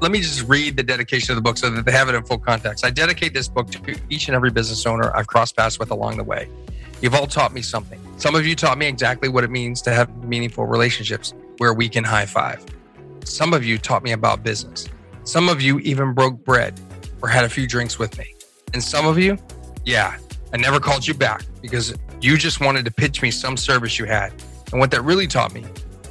Let me just read the dedication of the book so that they have it in full context. I dedicate this book to each and every business owner I've crossed paths with along the way. You've all taught me something. Some of you taught me exactly what it means to have meaningful relationships where we can high five. Some of you taught me about business. Some of you even broke bread or had a few drinks with me. And some of you, yeah, I never called you back because you just wanted to pitch me some service you had. And what that really taught me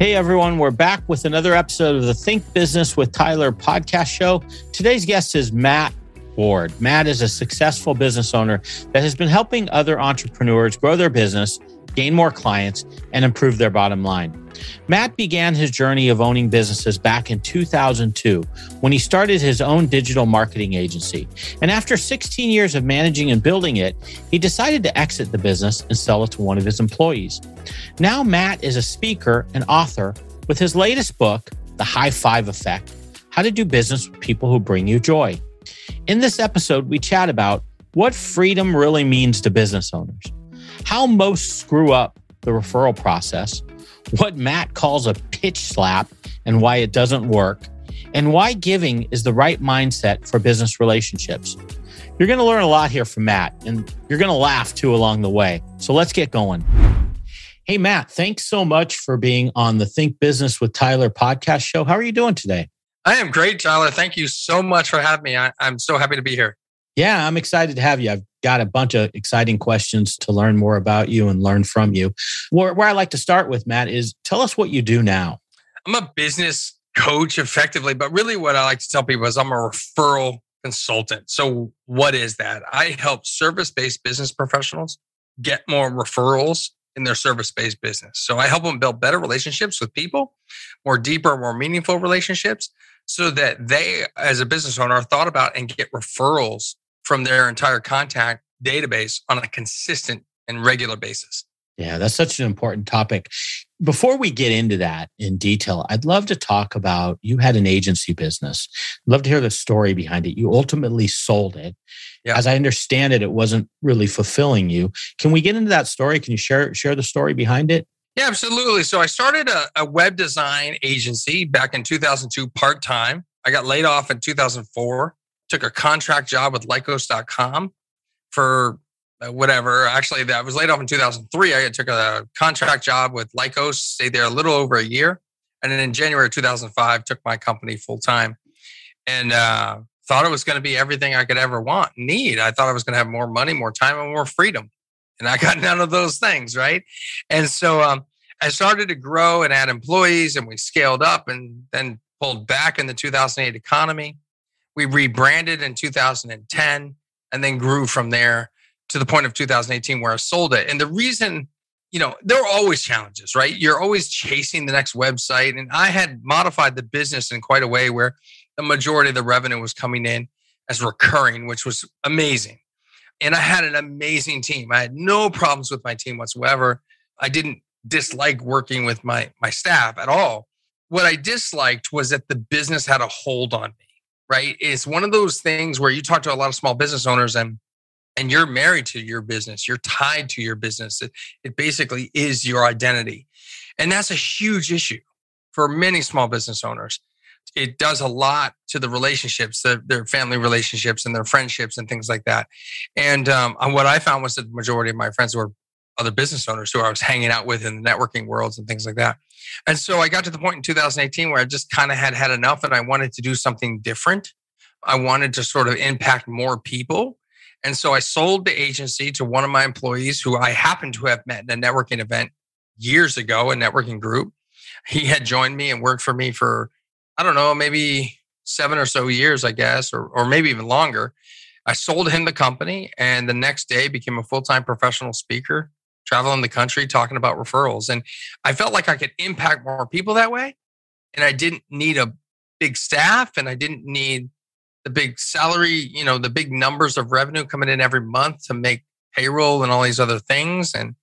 Hey everyone, we're back with another episode of the Think Business with Tyler podcast show. Today's guest is Matt Ward. Matt is a successful business owner that has been helping other entrepreneurs grow their business, gain more clients, and improve their bottom line. Matt began his journey of owning businesses back in 2002 when he started his own digital marketing agency. And after 16 years of managing and building it, he decided to exit the business and sell it to one of his employees. Now, Matt is a speaker and author with his latest book, The High Five Effect How to Do Business with People Who Bring You Joy. In this episode, we chat about what freedom really means to business owners, how most screw up the referral process, what Matt calls a pitch slap and why it doesn't work, and why giving is the right mindset for business relationships. You're going to learn a lot here from Matt, and you're going to laugh too along the way. So let's get going. Hey, Matt, thanks so much for being on the Think Business with Tyler podcast show. How are you doing today? I am great, Tyler. Thank you so much for having me. I, am so happy to be here. Yeah, I'm excited to have you. I've got a bunch of exciting questions to learn more about you and learn from you. Where, where I like to start with, Matt, is tell us what you do now. I'm a business coach effectively, but really what I like to tell people is I'm a referral consultant. So, what is that? I help service based business professionals get more referrals in their service based business. So, I help them build better relationships with people, more deeper, more meaningful relationships so that they, as a business owner, are thought about and get referrals from their entire contact database on a consistent and regular basis. Yeah, that's such an important topic. Before we get into that in detail, I'd love to talk about you had an agency business. I'd love to hear the story behind it. You ultimately sold it. Yeah. As I understand it, it wasn't really fulfilling you. Can we get into that story? Can you share share the story behind it? Yeah, absolutely. So I started a, a web design agency back in 2002 part time. I got laid off in 2004, took a contract job with Lycos.com for uh, whatever. Actually, I was laid off in 2003. I took a contract job with Lycos, stayed there a little over a year. And then in January 2005, took my company full time and uh, thought it was going to be everything I could ever want, need. I thought I was going to have more money, more time, and more freedom and I got none of those things, right? And so um, I started to grow and add employees, and we scaled up and then pulled back in the 2008 economy. We rebranded in 2010 and then grew from there to the point of 2018 where I sold it. And the reason, you know, there are always challenges, right? You're always chasing the next website. And I had modified the business in quite a way where the majority of the revenue was coming in as recurring, which was amazing. And I had an amazing team. I had no problems with my team whatsoever. I didn't dislike working with my my staff at all. What I disliked was that the business had a hold on me, right? It's one of those things where you talk to a lot of small business owners and and you're married to your business, you're tied to your business. It, it basically is your identity. And that's a huge issue for many small business owners it does a lot to the relationships, the, their family relationships and their friendships and things like that. And um, what I found was that the majority of my friends were other business owners who I was hanging out with in the networking worlds and things like that. And so I got to the point in 2018 where I just kind of had had enough and I wanted to do something different. I wanted to sort of impact more people. And so I sold the agency to one of my employees who I happened to have met in a networking event years ago, a networking group. He had joined me and worked for me for I don't know, maybe seven or so years, I guess, or, or maybe even longer. I sold him the company and the next day became a full time professional speaker, traveling the country talking about referrals. And I felt like I could impact more people that way. And I didn't need a big staff and I didn't need the big salary, you know, the big numbers of revenue coming in every month to make payroll and all these other things. And,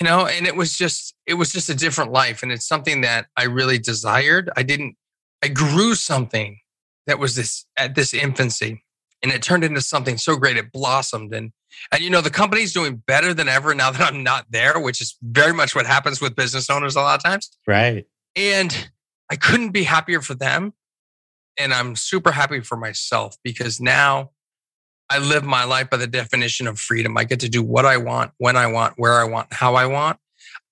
you know, and it was just, it was just a different life. And it's something that I really desired. I didn't, I grew something that was this at this infancy and it turned into something so great. It blossomed. And, and, you know, the company's doing better than ever now that I'm not there, which is very much what happens with business owners a lot of times. Right. And I couldn't be happier for them. And I'm super happy for myself because now I live my life by the definition of freedom. I get to do what I want, when I want, where I want, how I want.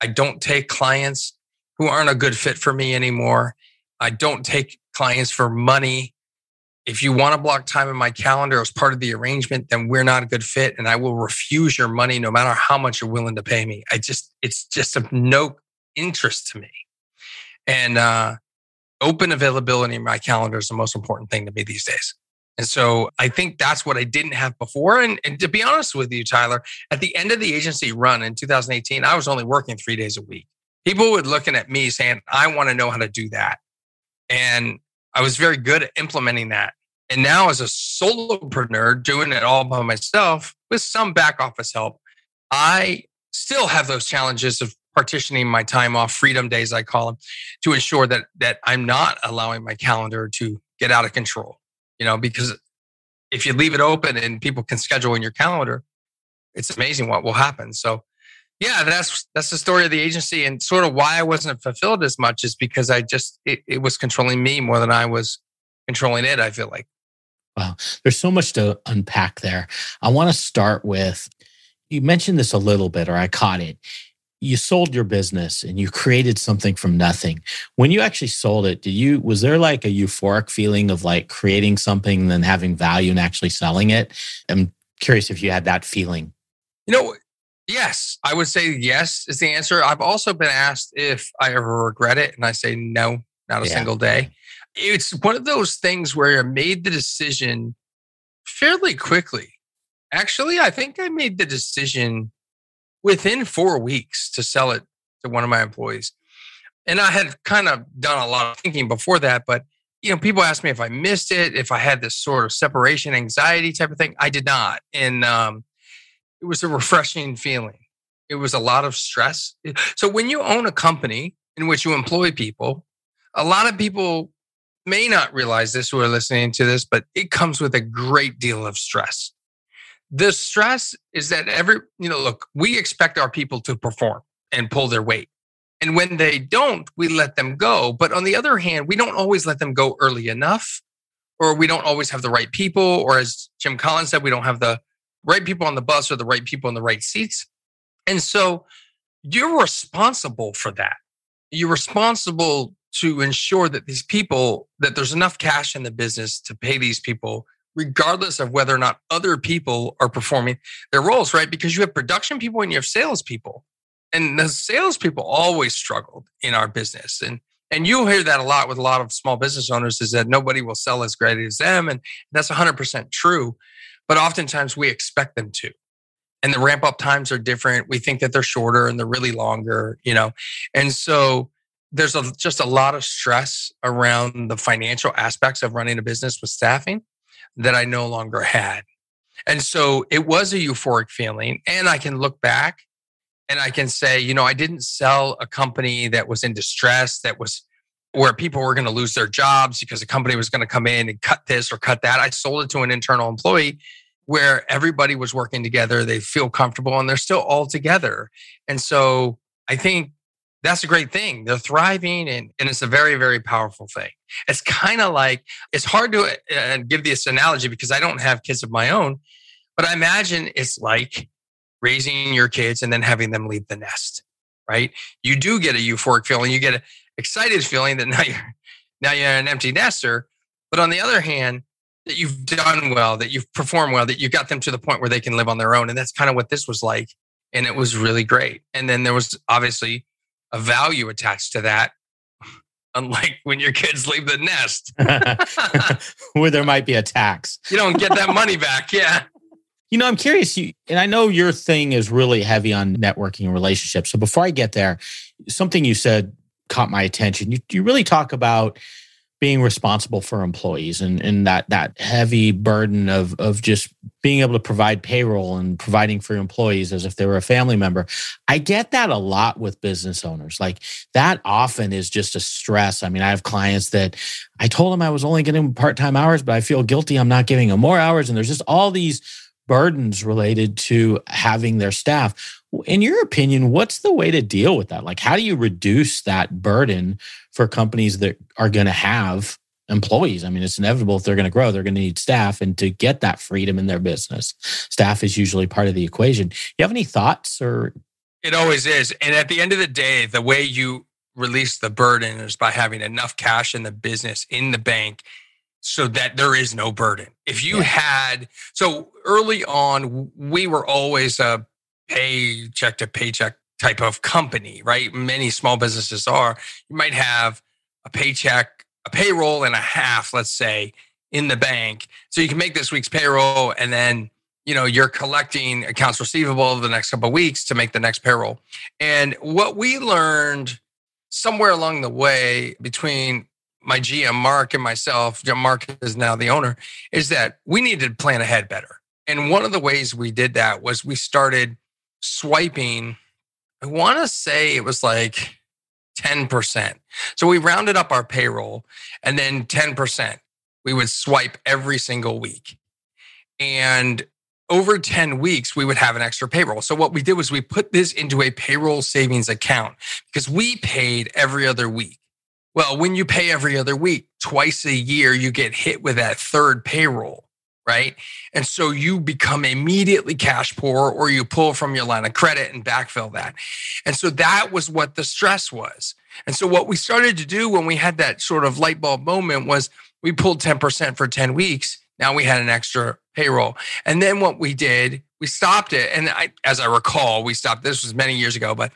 I don't take clients who aren't a good fit for me anymore. I don't take clients for money. If you want to block time in my calendar as part of the arrangement, then we're not a good fit. And I will refuse your money no matter how much you're willing to pay me. I just, it's just of no interest to me. And uh, open availability in my calendar is the most important thing to me these days. And so I think that's what I didn't have before. And, and, to be honest with you, Tyler, at the end of the agency run in 2018, I was only working three days a week. People were looking at me saying, I want to know how to do that. And I was very good at implementing that. And now, as a solopreneur doing it all by myself with some back office help, I still have those challenges of partitioning my time off, freedom days, I call them, to ensure that that I'm not allowing my calendar to get out of control. You know, because if you leave it open and people can schedule in your calendar, it's amazing what will happen. So, yeah, that's that's the story of the agency, and sort of why I wasn't fulfilled as much is because I just it, it was controlling me more than I was controlling it. I feel like. Wow, there's so much to unpack there. I want to start with you mentioned this a little bit, or I caught it you sold your business and you created something from nothing. When you actually sold it, did you was there like a euphoric feeling of like creating something and then having value and actually selling it? I'm curious if you had that feeling. You know, yes, I would say yes is the answer. I've also been asked if I ever regret it, and I say no, not a yeah. single day. It's one of those things where I made the decision fairly quickly. Actually, I think I made the decision within four weeks to sell it to one of my employees. And I had kind of done a lot of thinking before that, but you know, people ask me if I missed it, if I had this sort of separation anxiety type of thing. I did not, and um, it was a refreshing feeling. It was a lot of stress. So when you own a company in which you employ people, a lot of people may not realize this who are listening to this, but it comes with a great deal of stress the stress is that every you know look we expect our people to perform and pull their weight and when they don't we let them go but on the other hand we don't always let them go early enough or we don't always have the right people or as jim collins said we don't have the right people on the bus or the right people in the right seats and so you're responsible for that you're responsible to ensure that these people that there's enough cash in the business to pay these people regardless of whether or not other people are performing their roles, right? Because you have production people and you have salespeople. And the salespeople always struggled in our business. And and you'll hear that a lot with a lot of small business owners is that nobody will sell as great as them. And that's 100% true. But oftentimes we expect them to. And the ramp up times are different. We think that they're shorter and they're really longer, you know. And so there's a, just a lot of stress around the financial aspects of running a business with staffing that I no longer had. And so it was a euphoric feeling. And I can look back and I can say, you know, I didn't sell a company that was in distress, that was where people were going to lose their jobs because the company was going to come in and cut this or cut that. I sold it to an internal employee where everybody was working together. They feel comfortable and they're still all together. And so I think that's a great thing. They're thriving and, and it's a very, very powerful thing. It's kind of like, it's hard to uh, give this analogy because I don't have kids of my own, but I imagine it's like raising your kids and then having them leave the nest, right? You do get a euphoric feeling. You get an excited feeling that now you're, now you're an empty nester. But on the other hand, that you've done well, that you've performed well, that you got them to the point where they can live on their own. And that's kind of what this was like. And it was really great. And then there was obviously a value attached to that unlike when your kids leave the nest where there might be a tax you don't get that money back yeah you know i'm curious you and i know your thing is really heavy on networking and relationships so before i get there something you said caught my attention you, you really talk about being responsible for employees and, and that that heavy burden of of just being able to provide payroll and providing for employees as if they were a family member. I get that a lot with business owners. Like that often is just a stress. I mean, I have clients that I told them I was only getting part-time hours, but I feel guilty I'm not giving them more hours. And there's just all these burdens related to having their staff. In your opinion, what's the way to deal with that? Like, how do you reduce that burden for companies that are going to have employees? I mean, it's inevitable if they're going to grow, they're going to need staff. And to get that freedom in their business, staff is usually part of the equation. You have any thoughts or? It always is. And at the end of the day, the way you release the burden is by having enough cash in the business, in the bank, so that there is no burden. If you yeah. had, so early on, we were always a paycheck to paycheck type of company, right? Many small businesses are. You might have a paycheck, a payroll and a half, let's say, in the bank. So you can make this week's payroll and then you know you're collecting accounts receivable the next couple of weeks to make the next payroll. And what we learned somewhere along the way between my GM Mark and myself, Mark is now the owner, is that we needed to plan ahead better. And one of the ways we did that was we started swiping. I want to say it was like 10%. So we rounded up our payroll and then 10%. We would swipe every single week. And over 10 weeks, we would have an extra payroll. So what we did was we put this into a payroll savings account because we paid every other week. Well, when you pay every other week, twice a year, you get hit with that third payroll, right? And so you become immediately cash poor or you pull from your line of credit and backfill that. And so that was what the stress was. And so what we started to do when we had that sort of light bulb moment was we pulled 10% for 10 weeks. Now we had an extra payroll. And then what we did, we stopped it. And I, as I recall, we stopped, this was many years ago, but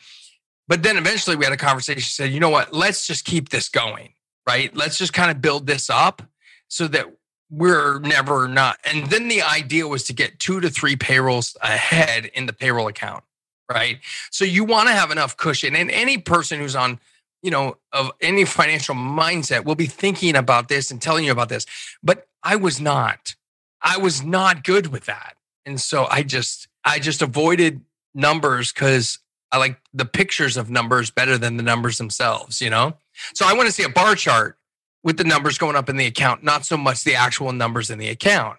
but then eventually we had a conversation, said, you know what, let's just keep this going, right? Let's just kind of build this up so that we're never not. And then the idea was to get two to three payrolls ahead in the payroll account, right? So you want to have enough cushion. And any person who's on, you know, of any financial mindset will be thinking about this and telling you about this. But I was not. I was not good with that. And so I just, I just avoided numbers because I like the pictures of numbers better than the numbers themselves, you know? So I want to see a bar chart with the numbers going up in the account, not so much the actual numbers in the account.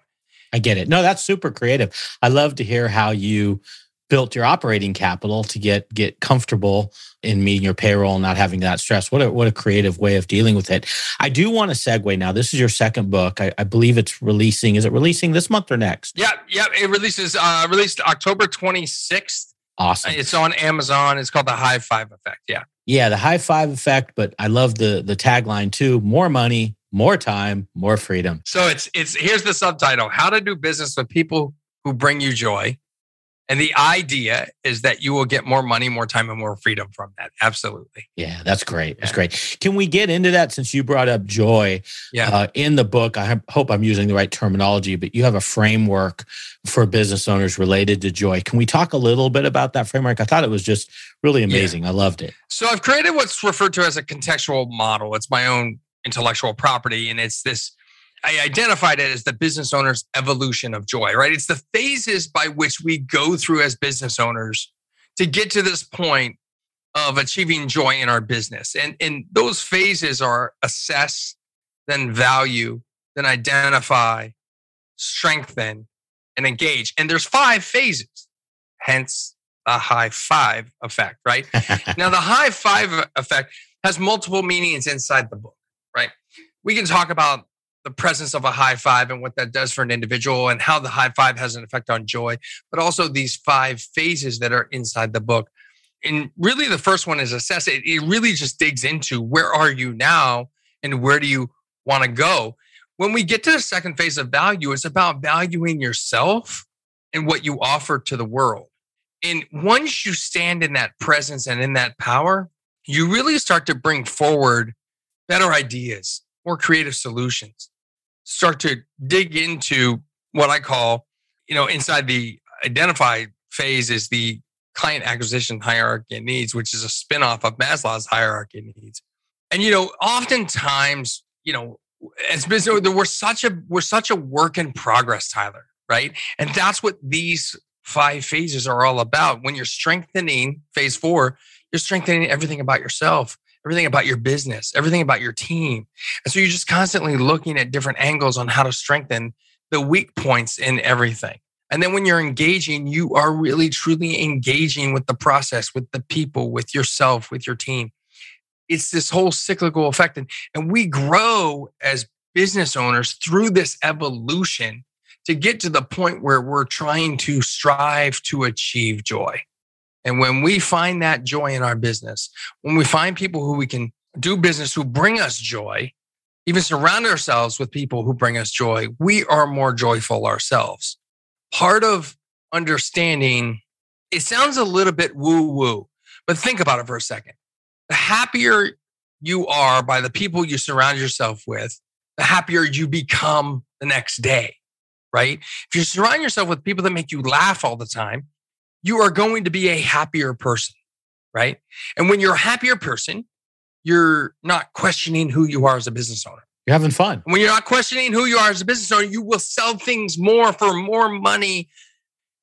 I get it. No, that's super creative. I love to hear how you built your operating capital to get get comfortable in meeting your payroll and not having that stress. What a what a creative way of dealing with it. I do want to segue now. This is your second book. I, I believe it's releasing. Is it releasing this month or next? Yeah, yeah. It releases uh released October 26th Awesome. It's on Amazon. It's called the High Five Effect. Yeah. Yeah, the High Five Effect. But I love the the tagline too: more money, more time, more freedom. So it's it's here's the subtitle: How to do business with people who bring you joy and the idea is that you will get more money, more time, and more freedom from that. Absolutely. Yeah, that's great. That's yeah. great. Can we get into that since you brought up joy? Yeah. Uh, in the book, I hope I'm using the right terminology, but you have a framework for business owners related to joy. Can we talk a little bit about that framework? I thought it was just really amazing. Yeah. I loved it. So I've created what's referred to as a contextual model. It's my own intellectual property, and it's this I identified it as the business owner's evolution of joy, right? It's the phases by which we go through as business owners to get to this point of achieving joy in our business. And, and those phases are assess, then value, then identify, strengthen, and engage. And there's five phases, hence the high five effect, right? now, the high five effect has multiple meanings inside the book, right? We can talk about the presence of a high five and what that does for an individual and how the high five has an effect on joy, but also these five phases that are inside the book. And really, the first one is assess it. It really just digs into where are you now and where do you want to go. When we get to the second phase of value, it's about valuing yourself and what you offer to the world. And once you stand in that presence and in that power, you really start to bring forward better ideas, more creative solutions start to dig into what I call, you know, inside the identify phase is the client acquisition hierarchy of needs, which is a spinoff of Maslow's hierarchy of needs. And, you know, oftentimes you know, as business, we're such a we're such a work in progress, Tyler, right? And that's what these five phases are all about. When you're strengthening phase four, you're strengthening everything about yourself, everything about your business, everything about your team. And so you're just constantly looking at different angles on how to strengthen the weak points in everything. And then when you're engaging, you are really truly engaging with the process, with the people, with yourself, with your team. It's this whole cyclical effect. And, and we grow as business owners through this evolution to get to the point where we're trying to strive to achieve joy. And when we find that joy in our business, when we find people who we can do business who bring us joy, even surround ourselves with people who bring us joy, we are more joyful ourselves. Part of understanding, it sounds a little bit woo woo, but think about it for a second. The happier you are by the people you surround yourself with, the happier you become the next day, right? If you surround yourself with people that make you laugh all the time, you are going to be a happier person, right? And when you're a happier person, you're not questioning who you are as a business owner. You're having fun. When you're not questioning who you are as a business owner, you will sell things more for more money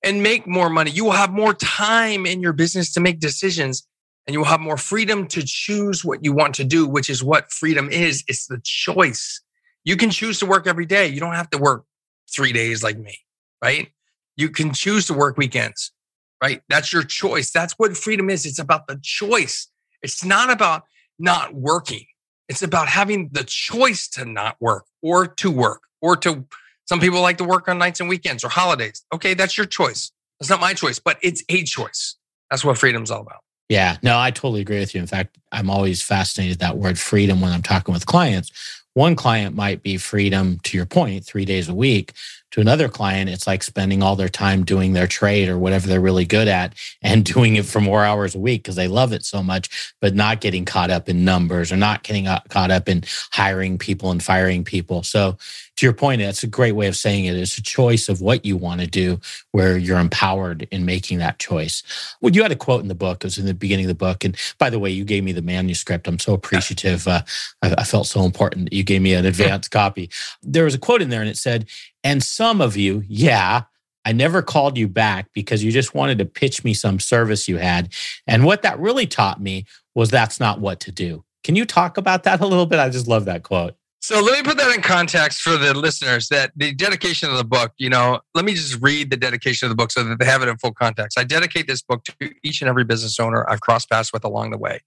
and make more money. You will have more time in your business to make decisions and you will have more freedom to choose what you want to do, which is what freedom is. It's the choice. You can choose to work every day. You don't have to work three days like me, right? You can choose to work weekends, right? That's your choice. That's what freedom is. It's about the choice. It's not about not working. It's about having the choice to not work or to work or to, some people like to work on nights and weekends or holidays. Okay, that's your choice. That's not my choice, but it's a choice. That's what freedom's all about. Yeah, no, I totally agree with you. In fact, I'm always fascinated that word freedom when I'm talking with clients. One client might be freedom to your point, three days a week to another client, it's like spending all their time doing their trade or whatever they're really good at and doing it for more hours a week because they love it so much, but not getting caught up in numbers or not getting caught up in hiring people and firing people. So, to your point, that's a great way of saying it. It's a choice of what you want to do where you're empowered in making that choice. Well, you had a quote in the book, it was in the beginning of the book. And by the way, you gave me the manuscript. I'm so appreciative. Uh, I, I, felt so important that you gave me an advance copy. There was a quote in there and it said, and some of you, yeah, I never called you back because you just wanted to pitch me some service you had. And what that really taught me was that's not what to do. Can you talk about that a little bit? I just love that quote. So let me put that in context for the listeners that the dedication of the book, you know, let me just read the dedication of the book so that they have it in full context. I dedicate this book to each and every business owner I've crossed paths with along the way.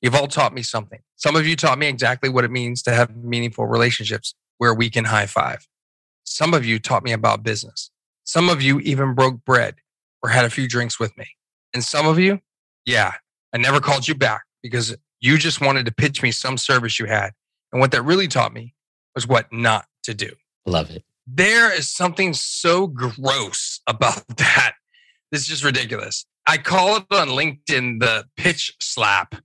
You've all taught me something. Some of you taught me exactly what it means to have meaningful relationships where we can high five. Some of you taught me about business. Some of you even broke bread or had a few drinks with me. And some of you, yeah, I never called you back because you just wanted to pitch me some service you had. And what that really taught me was what not to do. Love it. There is something so gross about that. This is just ridiculous. I call it on LinkedIn the pitch slap,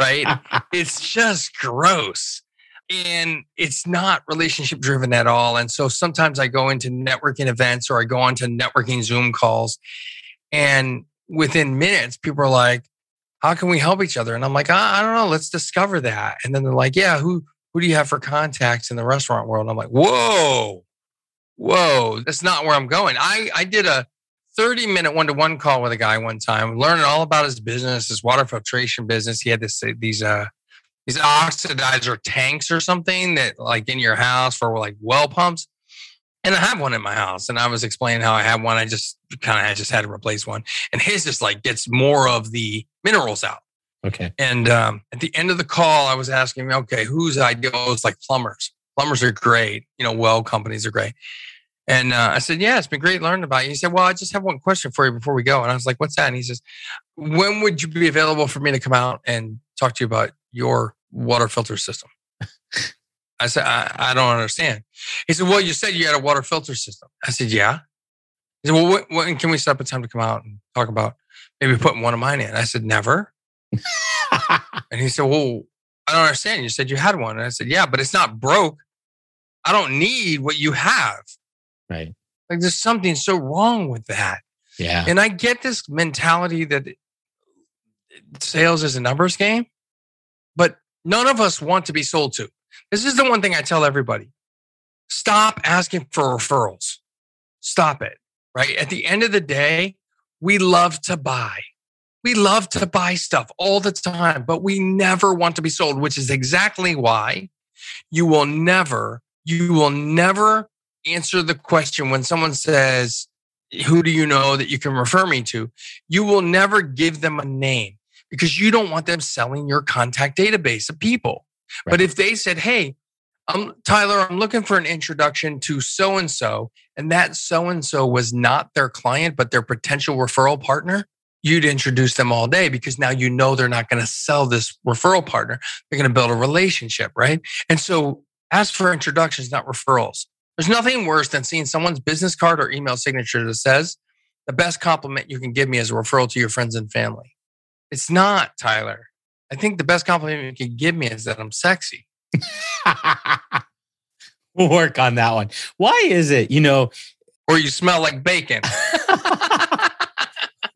right? it's just gross and it's not relationship driven at all. And so sometimes I go into networking events or I go onto networking Zoom calls, and within minutes, people are like, "How can we help each other?" And I'm like, "I, I don't know. Let's discover that." And then they're like, "Yeah, who who do you have for contacts in the restaurant world?" And I'm like, "Whoa, whoa, that's not where I'm going." I I did a 30 minute one to one call with a guy one time, learning all about his business, his water filtration business. He had this these uh these oxidizer tanks or something that like in your house for like well pumps. And I have one in my house, and I was explaining how I have one. I just kind of just had to replace one, and his just like gets more of the minerals out. Okay. And um, at the end of the call, I was asking, okay, whose idea was like plumbers? Plumbers are great. You know, well companies are great. And uh, I said, yeah, it's been great learning about you. He said, well, I just have one question for you before we go. And I was like, what's that? And he says, when would you be available for me to come out and talk to you about your water filter system. I said, I, I, don't understand. He said, Well, you said you had a water filter system. I said, Yeah. He said, Well, when, when can we set up a time to come out and talk about maybe putting one of mine in? I said, Never. and he said, Well, I don't understand. You said you had one. And I said, Yeah, but it's not broke. I don't need what you have. Right. Like there's something so wrong with that. Yeah. And I get this mentality that sales is a numbers game, but none of us want to be sold to. This is the one thing I tell everybody stop asking for referrals. Stop it. Right. At the end of the day, we love to buy. We love to buy stuff all the time, but we never want to be sold, which is exactly why you will never, you will never answer the question when someone says, Who do you know that you can refer me to? You will never give them a name because you don't want them selling your contact database of people. Right. But if they said, Hey, I'm Tyler, I'm looking for an introduction to so and so, and that so and so was not their client, but their potential referral partner, you'd introduce them all day because now you know they're not going to sell this referral partner. They're going to build a relationship, right? And so ask for introductions, not referrals. There's nothing worse than seeing someone's business card or email signature that says, the best compliment you can give me is a referral to your friends and family. It's not, Tyler. I think the best compliment you can give me is that I'm sexy. we'll work on that one. Why is it, you know, or you smell like bacon?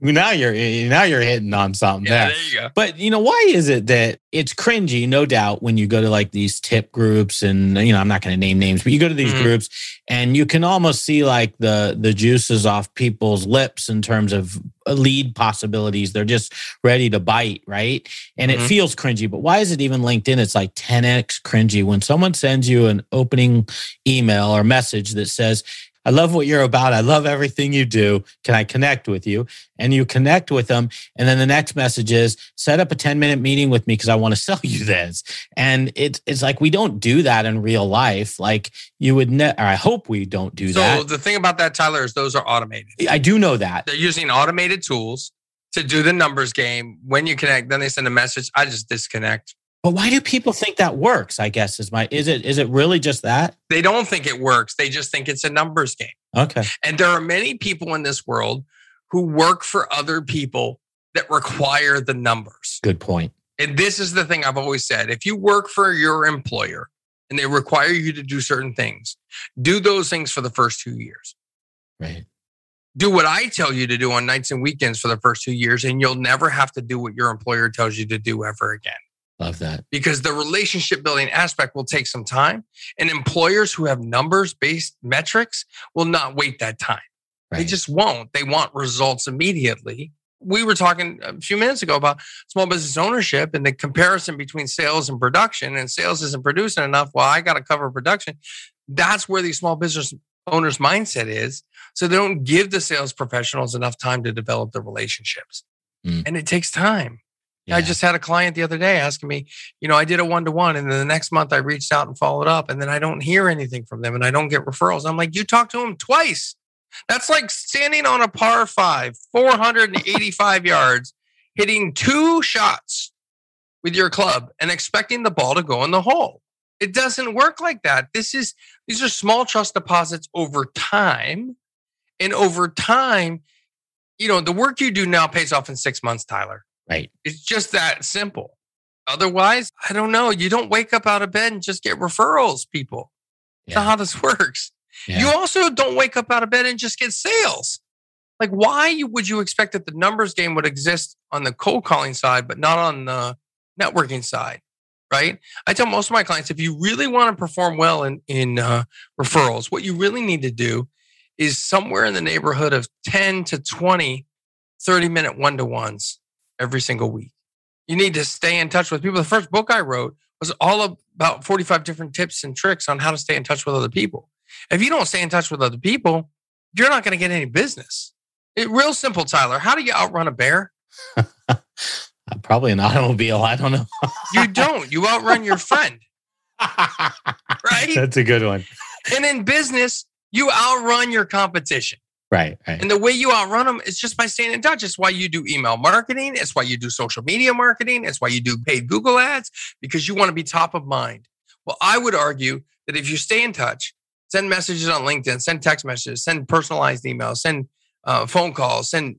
now you're now you're hitting on something yeah, there. there you go. But you know, why is it that it's cringy, no doubt, when you go to like these tip groups and you know, I'm not gonna name names, but you go to these mm-hmm. groups and you can almost see like the the juices off people's lips in terms of uh, lead possibilities. They're just ready to bite, right? And mm-hmm. it feels cringy. But why is it even LinkedIn? It's like 10x cringy when someone sends you an opening email or message that says, I love what you're about. I love everything you do. Can I connect with you? And you connect with them. And then the next message is set up a 10 minute meeting with me because I want to sell you this. And it's, it's like we don't do that in real life. Like you would, ne- or I hope we don't do so that. So the thing about that, Tyler, is those are automated. I do know that. They're using automated tools to do the numbers game. When you connect, then they send a message. I just disconnect. But why do people think that works? I guess is my is it is it really just that? They don't think it works. They just think it's a numbers game. Okay. And there are many people in this world who work for other people that require the numbers. Good point. And this is the thing I've always said. If you work for your employer and they require you to do certain things, do those things for the first 2 years. Right. Do what I tell you to do on nights and weekends for the first 2 years and you'll never have to do what your employer tells you to do ever again. Love that. Because the relationship building aspect will take some time. And employers who have numbers based metrics will not wait that time. Right. They just won't. They want results immediately. We were talking a few minutes ago about small business ownership and the comparison between sales and production, and sales isn't producing enough. Well, I got to cover production. That's where the small business owner's mindset is. So they don't give the sales professionals enough time to develop the relationships. Mm. And it takes time. Yeah. I just had a client the other day asking me, you know, I did a one to one, and then the next month I reached out and followed up, and then I don't hear anything from them and I don't get referrals. I'm like, you talked to them twice. That's like standing on a par five, 485 yards, hitting two shots with your club and expecting the ball to go in the hole. It doesn't work like that. This is these are small trust deposits over time. And over time, you know, the work you do now pays off in six months, Tyler. Right. It's just that simple. Otherwise, I don't know. You don't wake up out of bed and just get referrals, people. Yeah. That's not how this works. Yeah. You also don't wake up out of bed and just get sales. Like, why would you expect that the numbers game would exist on the cold calling side, but not on the networking side? Right. I tell most of my clients if you really want to perform well in, in uh, referrals, what you really need to do is somewhere in the neighborhood of 10 to 20 30 minute one to ones every single week. You need to stay in touch with people. The first book I wrote was all about 45 different tips and tricks on how to stay in touch with other people. If you don't stay in touch with other people, you're not going to get any business. It real simple, Tyler. How do you outrun a bear? Probably an automobile. I don't know. you don't. You outrun your friend. right? That's a good one. And in business, you outrun your competition. Right, right. And the way you outrun them is just by staying in touch. It's why you do email marketing. It's why you do social media marketing. It's why you do paid Google ads because you want to be top of mind. Well, I would argue that if you stay in touch, send messages on LinkedIn, send text messages, send personalized emails, send uh, phone calls, send,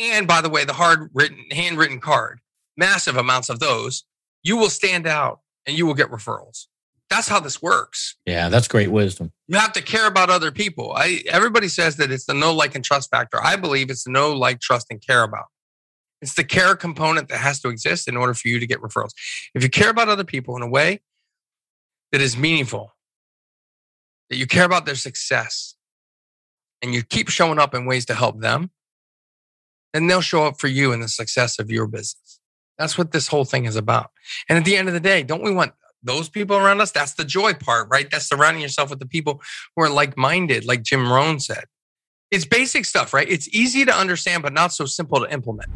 and by the way, the hard written, handwritten card, massive amounts of those, you will stand out and you will get referrals. That's how this works. Yeah, that's great wisdom. You have to care about other people. I everybody says that it's the know like, and trust factor. I believe it's the know like, trust, and care about. It's the care component that has to exist in order for you to get referrals. If you care about other people in a way that is meaningful, that you care about their success, and you keep showing up in ways to help them, then they'll show up for you in the success of your business. That's what this whole thing is about. And at the end of the day, don't we want those people around us? That's the joy part, right? That's surrounding yourself with the people who are like minded, like Jim Rohn said. It's basic stuff, right? It's easy to understand, but not so simple to implement.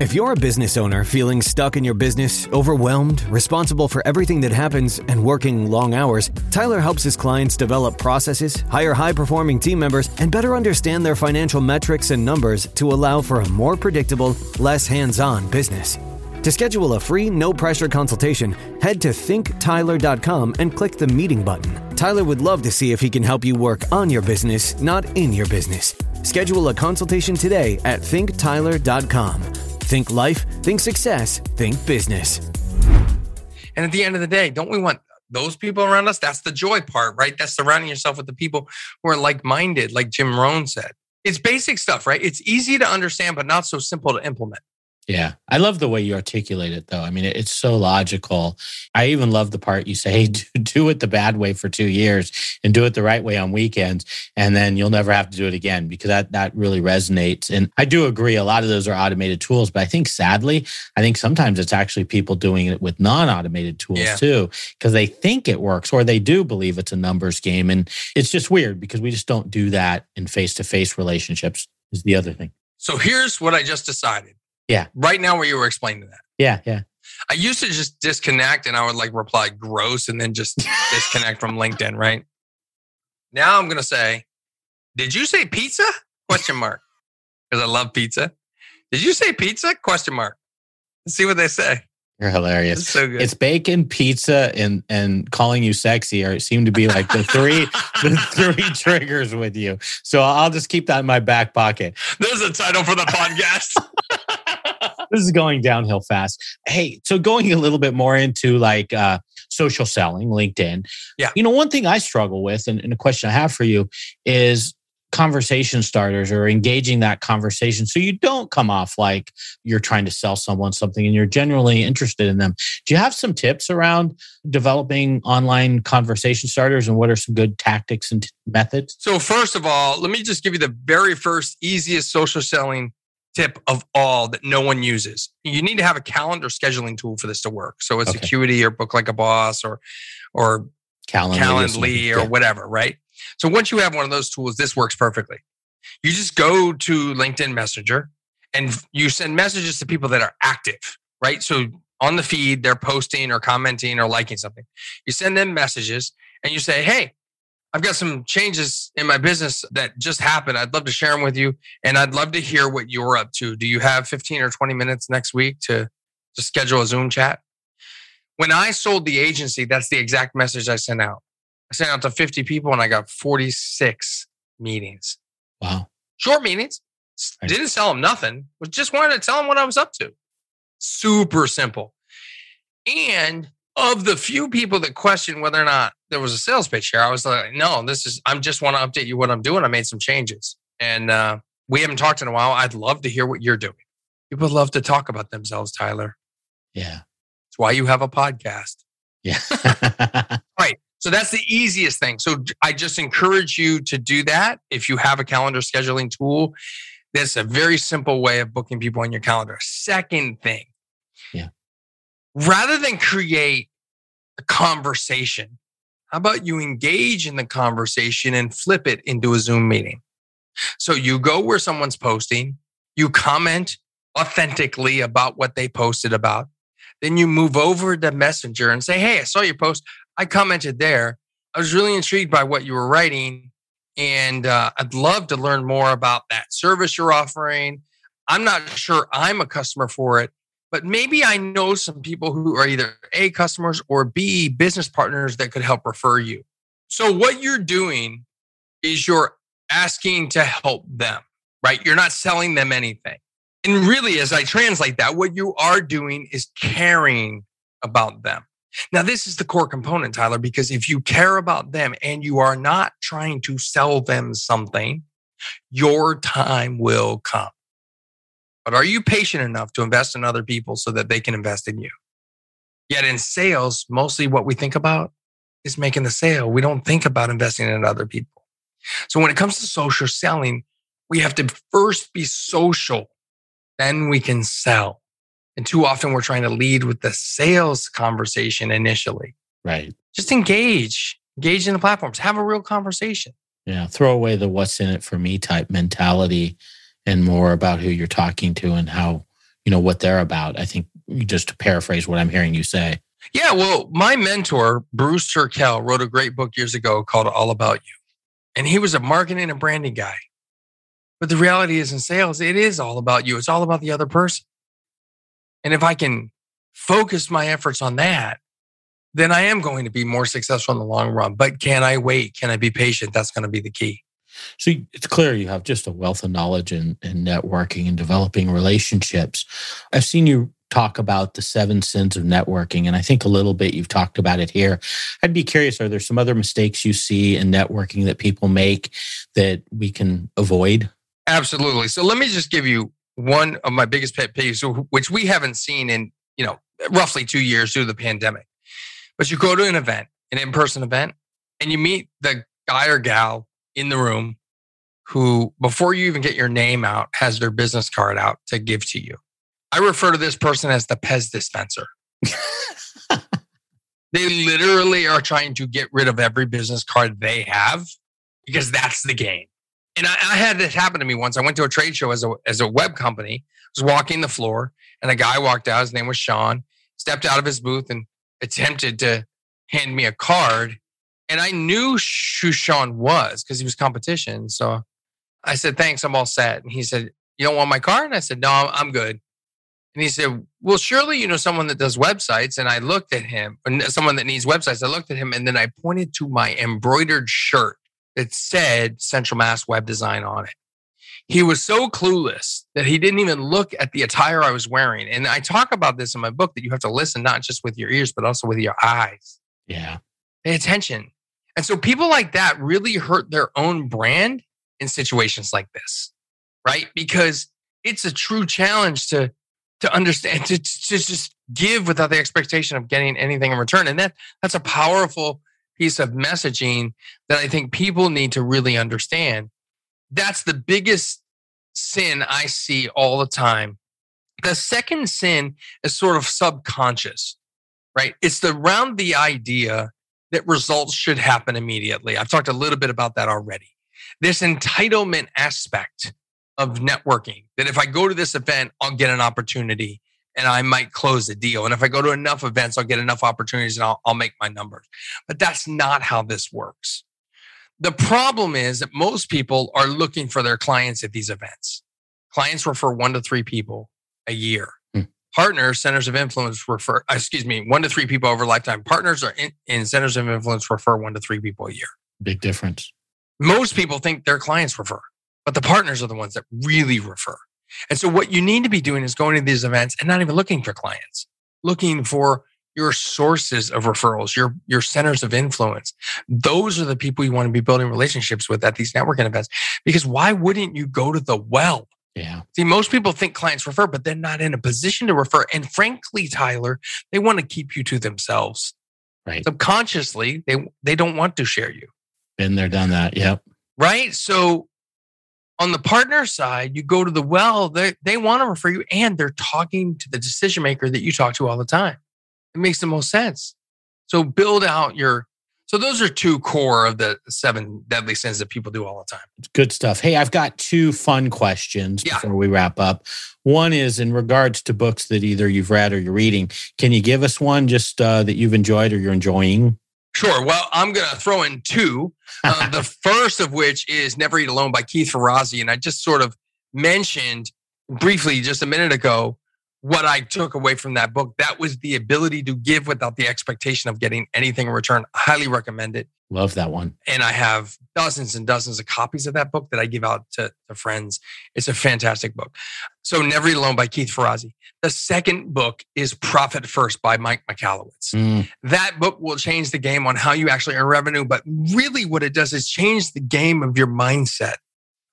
If you're a business owner feeling stuck in your business, overwhelmed, responsible for everything that happens, and working long hours, Tyler helps his clients develop processes, hire high performing team members, and better understand their financial metrics and numbers to allow for a more predictable, less hands on business. To schedule a free, no pressure consultation, head to thinktyler.com and click the meeting button. Tyler would love to see if he can help you work on your business, not in your business. Schedule a consultation today at thinktyler.com. Think life, think success, think business. And at the end of the day, don't we want those people around us? That's the joy part, right? That's surrounding yourself with the people who are like minded, like Jim Rohn said. It's basic stuff, right? It's easy to understand, but not so simple to implement. Yeah. I love the way you articulate it, though. I mean, it's so logical. I even love the part you say, do it the bad way for two years and do it the right way on weekends. And then you'll never have to do it again because that, that really resonates. And I do agree. A lot of those are automated tools, but I think sadly, I think sometimes it's actually people doing it with non automated tools yeah. too, because they think it works or they do believe it's a numbers game. And it's just weird because we just don't do that in face to face relationships, is the other thing. So here's what I just decided. Yeah. Right now, where you were explaining that. Yeah. Yeah. I used to just disconnect and I would like reply gross and then just disconnect from LinkedIn, right? Now I'm going to say, did you say pizza? Question mark. Because I love pizza. Did you say pizza? Question mark. Let's see what they say. You're hilarious. It's so good. It's bacon, pizza, and and calling you sexy are seem to be like the three the three triggers with you. So I'll just keep that in my back pocket. There's a title for the podcast. this is going downhill fast. Hey, so going a little bit more into like uh, social selling, LinkedIn. Yeah. You know, one thing I struggle with, and, and a question I have for you is conversation starters or engaging that conversation so you don't come off like you're trying to sell someone something and you're genuinely interested in them. Do you have some tips around developing online conversation starters and what are some good tactics and t- methods? So, first of all, let me just give you the very first easiest social selling tip of all that no one uses. You need to have a calendar scheduling tool for this to work. So it's okay. Acuity or Book Like a Boss or or Calendly, Calendly or whatever, right? So once you have one of those tools, this works perfectly. You just go to LinkedIn Messenger and you send messages to people that are active, right? So on the feed, they're posting or commenting or liking something. You send them messages and you say, Hey, I've got some changes in my business that just happened. I'd love to share them with you. And I'd love to hear what you're up to. Do you have 15 or 20 minutes next week to, to schedule a Zoom chat? When I sold the agency, that's the exact message I sent out. I sent out to 50 people and I got 46 meetings. Wow. Short meetings. Didn't sell them nothing, but just wanted to tell them what I was up to. Super simple. And of the few people that questioned whether or not there was a sales pitch here, I was like, no, this is, I'm just want to update you what I'm doing. I made some changes and uh, we haven't talked in a while. I'd love to hear what you're doing. People love to talk about themselves, Tyler. Yeah. It's why you have a podcast. Yeah. right. So that's the easiest thing. So I just encourage you to do that. If you have a calendar scheduling tool, that's a very simple way of booking people on your calendar. Second thing. Yeah. Rather than create a conversation, how about you engage in the conversation and flip it into a Zoom meeting? So you go where someone's posting, you comment authentically about what they posted about. Then you move over to Messenger and say, Hey, I saw your post. I commented there. I was really intrigued by what you were writing. And uh, I'd love to learn more about that service you're offering. I'm not sure I'm a customer for it, but maybe I know some people who are either A, customers or B, business partners that could help refer you. So, what you're doing is you're asking to help them, right? You're not selling them anything. And really, as I translate that, what you are doing is caring about them. Now, this is the core component, Tyler, because if you care about them and you are not trying to sell them something, your time will come. But are you patient enough to invest in other people so that they can invest in you? Yet in sales, mostly what we think about is making the sale. We don't think about investing in other people. So when it comes to social selling, we have to first be social, then we can sell. And too often we're trying to lead with the sales conversation initially. Right. Just engage, engage in the platforms, have a real conversation. Yeah. Throw away the what's in it for me type mentality and more about who you're talking to and how, you know, what they're about. I think just to paraphrase what I'm hearing you say. Yeah. Well, my mentor, Bruce Turkel, wrote a great book years ago called All About You. And he was a marketing and branding guy. But the reality is in sales, it is all about you. It's all about the other person. And if I can focus my efforts on that, then I am going to be more successful in the long run. But can I wait? Can I be patient? That's going to be the key. So it's clear you have just a wealth of knowledge and, networking and developing relationships. I've seen you talk about the seven sins of networking, and I think a little bit you've talked about it here. I'd be curious are there some other mistakes you see in networking that people make that we can avoid? Absolutely. So let me just give you one of my biggest pet peeves, which we haven't seen in, you know, roughly two years due to the pandemic. But you go to an event, an in person event, and you meet the guy or gal in the room who, before you even get your name out, has their business card out to give to you. I refer to this person as the Pez dispenser. they literally are trying to get rid of every business card they have because that's the game. And I, I, had this happen to me once. I went to a trade show as a as a web company. I was walking the floor, and a guy walked out. His name was Sean. Stepped out of his booth and attempted to hand me a card. And I knew who Sean was because he was competition. So I said, "Thanks, I'm all set." And he said, "You don't want my card?" And I said, "No, I'm, I'm good." And he said, Well, surely you know someone that does websites. And I looked at him, someone that needs websites. I looked at him and then I pointed to my embroidered shirt that said Central Mass Web Design on it. He was so clueless that he didn't even look at the attire I was wearing. And I talk about this in my book that you have to listen not just with your ears, but also with your eyes. Yeah. Pay attention. And so people like that really hurt their own brand in situations like this, right? Because it's a true challenge to to understand to, to just give without the expectation of getting anything in return. And that that's a powerful piece of messaging that i think people need to really understand. That's the biggest sin i see all the time. The second sin is sort of subconscious right? It's around the idea that results should happen immediately i've talked a little bit about that already this entitlement aspect of networking that if I go to this event, I'll get an opportunity and I might close the deal. And if I go to enough events, I'll get enough opportunities and I'll, I'll make my numbers. But that's not how this works. The problem is that most people are looking for their clients at these events. Clients refer one to three people a year. Partners, centers of influence refer, uh, excuse me, one to three people over lifetime. Partners are in, in centers of influence refer one to three people a year. Big difference. Most people think their clients refer but the partners are the ones that really refer. And so what you need to be doing is going to these events and not even looking for clients, looking for your sources of referrals, your your centers of influence. Those are the people you want to be building relationships with at these networking events. Because why wouldn't you go to the well? Yeah. See, most people think clients refer, but they're not in a position to refer. And frankly, Tyler, they want to keep you to themselves. Right. Subconsciously, they they don't want to share you. Been there, done that. Yep. Right. So on the partner side, you go to the well, they, they want to refer you and they're talking to the decision maker that you talk to all the time. It makes the most sense. So build out your so those are two core of the seven deadly sins that people do all the time. Good stuff. Hey, I've got two fun questions yeah. before we wrap up. One is in regards to books that either you've read or you're reading. Can you give us one just uh, that you've enjoyed or you're enjoying? Sure. Well, I'm going to throw in two. Uh, the first of which is Never Eat Alone by Keith Ferrazzi. And I just sort of mentioned briefly just a minute ago what I took away from that book. That was the ability to give without the expectation of getting anything in return. I highly recommend it. Love that one. And I have dozens and dozens of copies of that book that I give out to, to friends. It's a fantastic book. So, Never Eat Alone by Keith Ferrazzi. The second book is Profit First by Mike Michalowicz. Mm. That book will change the game on how you actually earn revenue. But really, what it does is change the game of your mindset,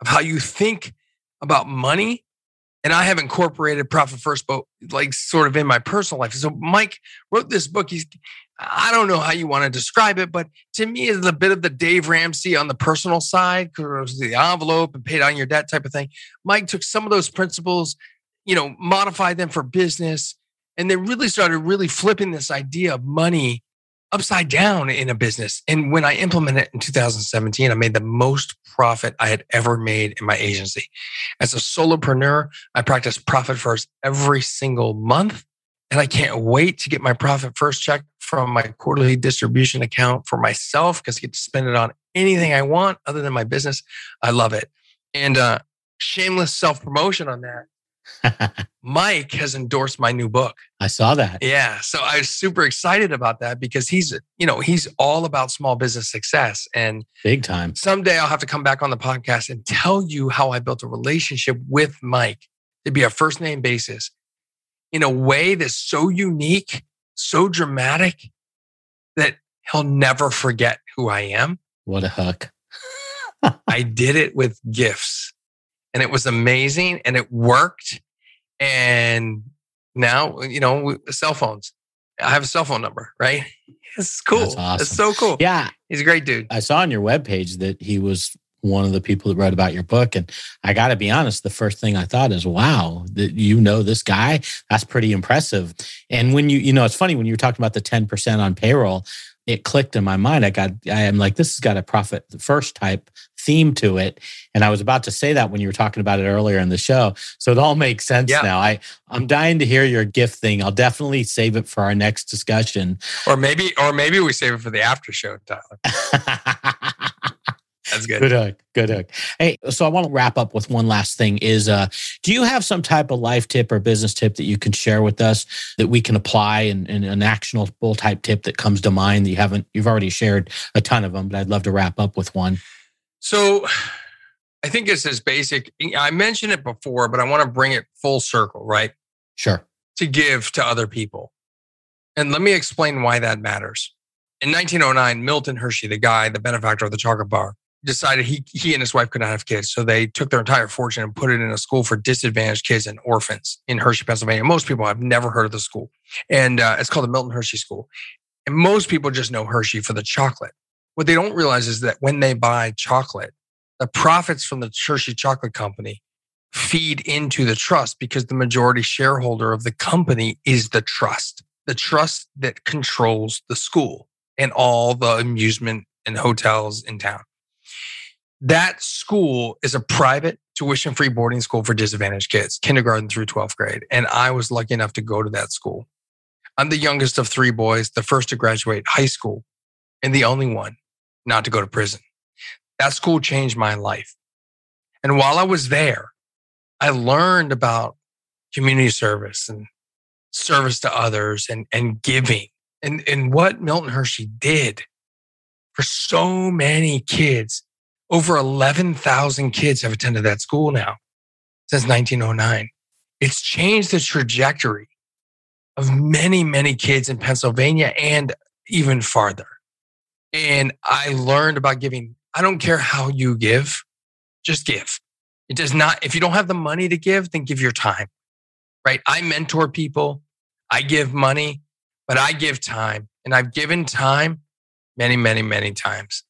of how you think about money And I have incorporated Profit First, but like sort of in my personal life. So Mike wrote this book. He's, I don't know how you want to describe it, but to me, it's a bit of the Dave Ramsey on the personal side, because the envelope and pay down your debt type of thing. Mike took some of those principles, you know, modified them for business, and then really started really flipping this idea of money upside down in a business. And when I implemented it in 2017, I made the most profit I had ever made in my agency. As a solopreneur, I practice profit first every single month. And I can't wait to get my profit first check from my quarterly distribution account for myself because I get to spend it on anything I want other than my business. I love it. And uh, shameless self promotion on that. Mike has endorsed my new book. I saw that. Yeah. So I was super excited about that because he's, you know, he's all about small business success. And big time. Someday I'll have to come back on the podcast and tell you how I built a relationship with Mike to be a first name basis in a way that's so unique, so dramatic that he'll never forget who I am. What a hook. I did it with gifts and it was amazing and it worked. And now, you know, cell phones. I have a cell phone number, right? It's cool. That's awesome. It's so cool. Yeah. He's a great dude. I saw on your webpage that he was one of the people that wrote about your book. And I got to be honest, the first thing I thought is, wow, that you know this guy. That's pretty impressive. And when you, you know, it's funny when you were talking about the 10% on payroll, it clicked in my mind. I got, I am like, this has got a profit first type theme to it. And I was about to say that when you were talking about it earlier in the show. So it all makes sense yeah. now. I, I'm dying to hear your gift thing. I'll definitely save it for our next discussion. Or maybe, or maybe we save it for the after show, Tyler. That's good. Good hook. Good hook. Hey, so I want to wrap up with one last thing is uh do you have some type of life tip or business tip that you can share with us that we can apply and, and an actionable type tip that comes to mind that you haven't you've already shared a ton of them, but I'd love to wrap up with one. So I think it's as basic. I mentioned it before, but I want to bring it full circle, right? Sure. To give to other people. And let me explain why that matters. In 1909, Milton Hershey, the guy, the benefactor of the chocolate bar, decided he he and his wife could not have kids, so they took their entire fortune and put it in a school for disadvantaged kids and orphans in Hershey, Pennsylvania. Most people have never heard of the school, and uh, it's called the Milton Hershey School. And most people just know Hershey for the chocolate. What they don't realize is that when they buy chocolate, the profits from the Hershey Chocolate Company feed into the trust because the majority shareholder of the company is the trust, the trust that controls the school and all the amusement and hotels in town. That school is a private tuition free boarding school for disadvantaged kids, kindergarten through 12th grade. And I was lucky enough to go to that school. I'm the youngest of three boys, the first to graduate high school, and the only one not to go to prison. That school changed my life. And while I was there, I learned about community service and service to others and, and giving and, and what Milton Hershey did for so many kids over 11,000 kids have attended that school now since 1909. It's changed the trajectory of many, many kids in Pennsylvania and even farther. And I learned about giving. I don't care how you give, just give. It does not, if you don't have the money to give, then give your time, right? I mentor people, I give money, but I give time. And I've given time many, many, many times.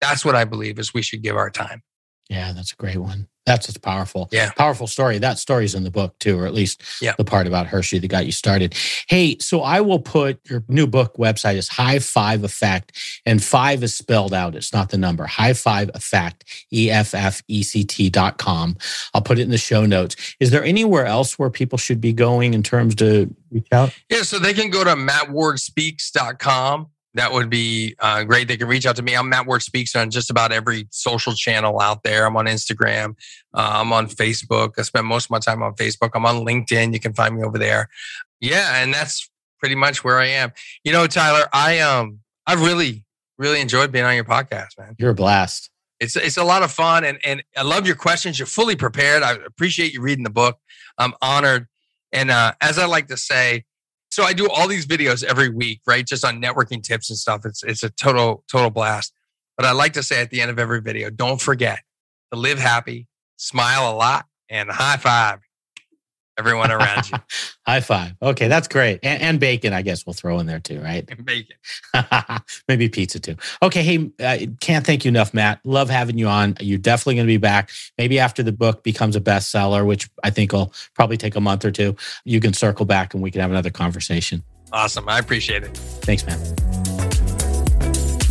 That's what I believe is we should give our time. Yeah, that's a great one. That's just powerful. Yeah. Powerful story. That story's in the book too, or at least yeah. the part about Hershey that got you started. Hey, so I will put your new book website is High Five Effect, and five is spelled out. It's not the number. High Five Effect, E F F E C T dot com. I'll put it in the show notes. Is there anywhere else where people should be going in terms to reach out? Yeah, so they can go to mattwardspeaks.com that would be uh, great. They can reach out to me. I'm Matt Ward Speaks on just about every social channel out there. I'm on Instagram. Uh, I'm on Facebook. I spend most of my time on Facebook. I'm on LinkedIn. You can find me over there. Yeah, and that's pretty much where I am. You know, Tyler, I um I really really enjoyed being on your podcast, man. You're a blast. It's it's a lot of fun, and and I love your questions. You're fully prepared. I appreciate you reading the book. I'm honored, and uh, as I like to say so I do all these videos every week, right? Just on networking tips and stuff. It's it's a total total blast. But I like to say at the end of every video, don't forget to live happy, smile a lot, and high five. Everyone around you. High five. Okay, that's great. And, and, bacon, I guess we'll throw in there too, right? bacon. Maybe pizza too. Okay, hey, uh, can't thank you enough, Matt. Love having you on. You're definitely going to be back. Maybe after the book becomes a bestseller, which I think will probably take a month or two, you can circle back and we can have another conversation. Awesome. I appreciate it. Thanks, man.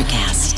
Electricast.